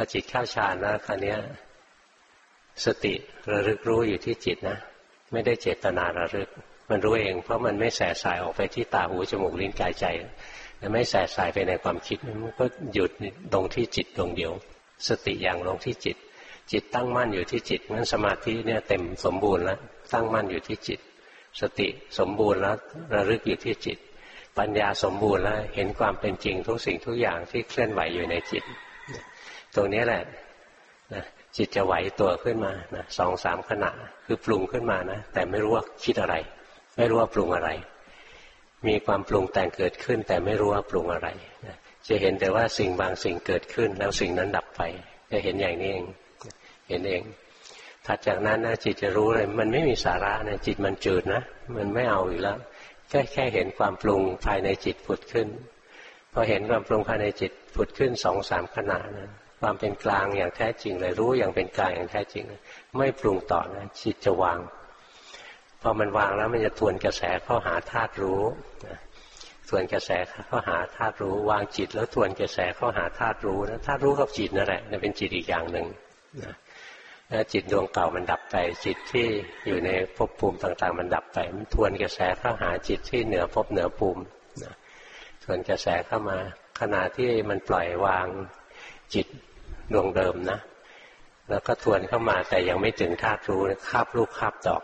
อจิตเข้าฌานแล้วคราวนี้สติระลึกรู้อยู่ที่จิตนะ ไม่ได้เจตนาระลึก มันรู้เอง เพราะมันไม่แสสายออกไปที่ตาหูจมูกลิ้นกายใจแล้วไม่แสสายไปในความคิดมันก็หยุดลงที่จิตดวงเดียว สติอย่างลงที่จิต จิตตั้งมั่นอยู่ที่จิตงั้นสมาธิเนี่ยเต็มสมบูรณ์แล้วตั้งมั่นอยู่ที่จิต สติสมบูรณ์แล้วระลึกอยู่ที่จิต ปัญญาสมบูรณ์แล้วเห็นความเป็นจริงทุกสิ่งทุกอย่างที่เคลื่อนไหวอยู่ในจิต ตรงนี้แหละนะจิตจะไหวตัวขึ้นมานะสองสามขณะคือปรุงขึ้นมานะแต่ไม่รู้ว่าคิดอะไร ไม่รู้ว่าปรุงอะไร มีความปรุงแต่งเกิดขึ้น แต่ไม่รู้ว่าปรุงอะไรนะจะเห็นแต่ว่าสิ่งบางสิ่งเกิดขึ้น แล้วสิ่งนั้นดับไป จะเห็นอย่างนี้เองเห็นเองถัดจากนั้นนะจิตจะรู้เลย มันไม่มีสาระนะจิตมันจืดนะมันไม่เอาอีกแล้วแค่แค่เห็นความปรุงภายในจิตผุดขึ้นพอเห็นความปรุงภายในจิตผุดขึ้นสองสามขณะนะ ความเป็นกลางอย่างแท้จริงเลยรู้อย่างเป็นกลางอย่างแท้จริง ไม่ปรุงต่อนะจิตจะวางพอมันวางแล้วมันจะทวนกระแสเข้าหาธาตุรู้ทวนกระแสเข้าหาธาตุรู้ วางจิตแล้วทวนกระแสเข้าหาธาตุรู้นะธาตุรู้กับจิตนั่นแหละเป็นจิตอีกอย่างหนึ่งนะจิตดวงเก่ามันดับไป จิตที่อยู่ในภพภูมิต่างๆ มันดับไป มันทวนกระแสเข้าหาจิตที่เหนือภพเหนือภูมินะทวนกระแสเข้ามาขณะที่มันปล่อยวาง จิตดวงเดิมนะ แล้วก็ทวนเข้ามาแต่ยังไม่ถึงธาตุรู้คาบลูกคาบดอก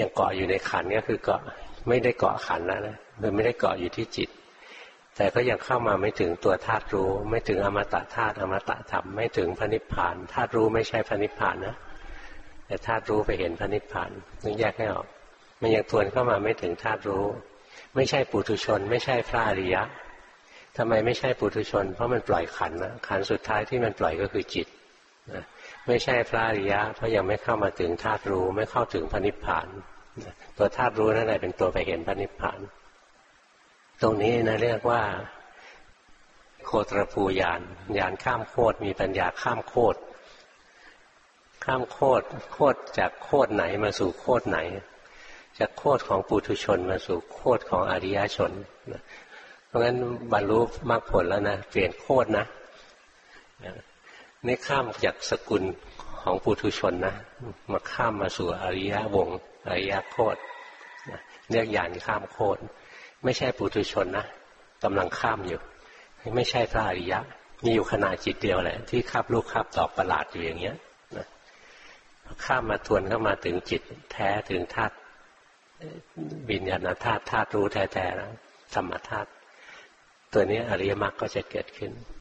ยังเกาะอยู่ในขันก็คือเกาะไม่ได้เกาะขันแล้วนะมันไม่ได้เกาะอยู่ที่จิต แต่ก็ยังเข้ามาไม่ถึงตัวธาตุรู้ ไม่ถึงอมตะธาตุอมตะธรรมไม่ถึงพระนิพพานธาตุรู้ไม่ใช่พระนิพพานนะแต่ธาตุรู้ไปเห็นพระนิพพานต้องแยกให้ออก มันยังทวนเข้ามาไม่ถึงธาตุรู้ ไม่ใช่ปุถุชน ไม่ใช่พระอริยะ ทำไมไม่ใช่ปุถุชน เพราะมันปล่อยขันนะขันสุดท้ายที่มันปล่อยก็คือจิตนะไม่ใช่พระอริยะ เพราะยังไม่เข้ามาถึงธาตุรู้ไม่เข้าถึงพระนิพพานตัวธาตุรู้นั่นแหละเป็นตัวไปเห็นพระนิพพาน ตรงนี้นะเรียกว่า โคตรภูยานยานข้ามโคตรมีปัญญาข้ามโคตรข้ามโคตรโคตรจากโคตรไหนมาสู่โคตรไหน จากโคตรของปุถุชนมาสู่โคตรของอริยชน เพราะงั้นบรรลุมรรคผลแล้วนะเปลี่ยนโคตรนะนี่ข้ามจากสกุลของปุถุชนนะมาข้ามมาสู่อริยวงอริยโคตรเรียกยานข้ามโคตรไม่ใช่ปุถุชนนะกำลังข้ามอยู่ ไม่ใช่พระอริยะ มีอยู่ขนาดจิตเดียวแหละ ที่คาบลูกคาบตอบประหลาดอยู่อย่างเงี้ยนะข้ามมาทวนเข้ามาถึงจิตแท้ถึงธาตุบิญญาณธาตุธาตุรู้แท้ๆแล้วธรรมธาตุ ตัวนี้อริยมรรคก็จะเกิดขึ้น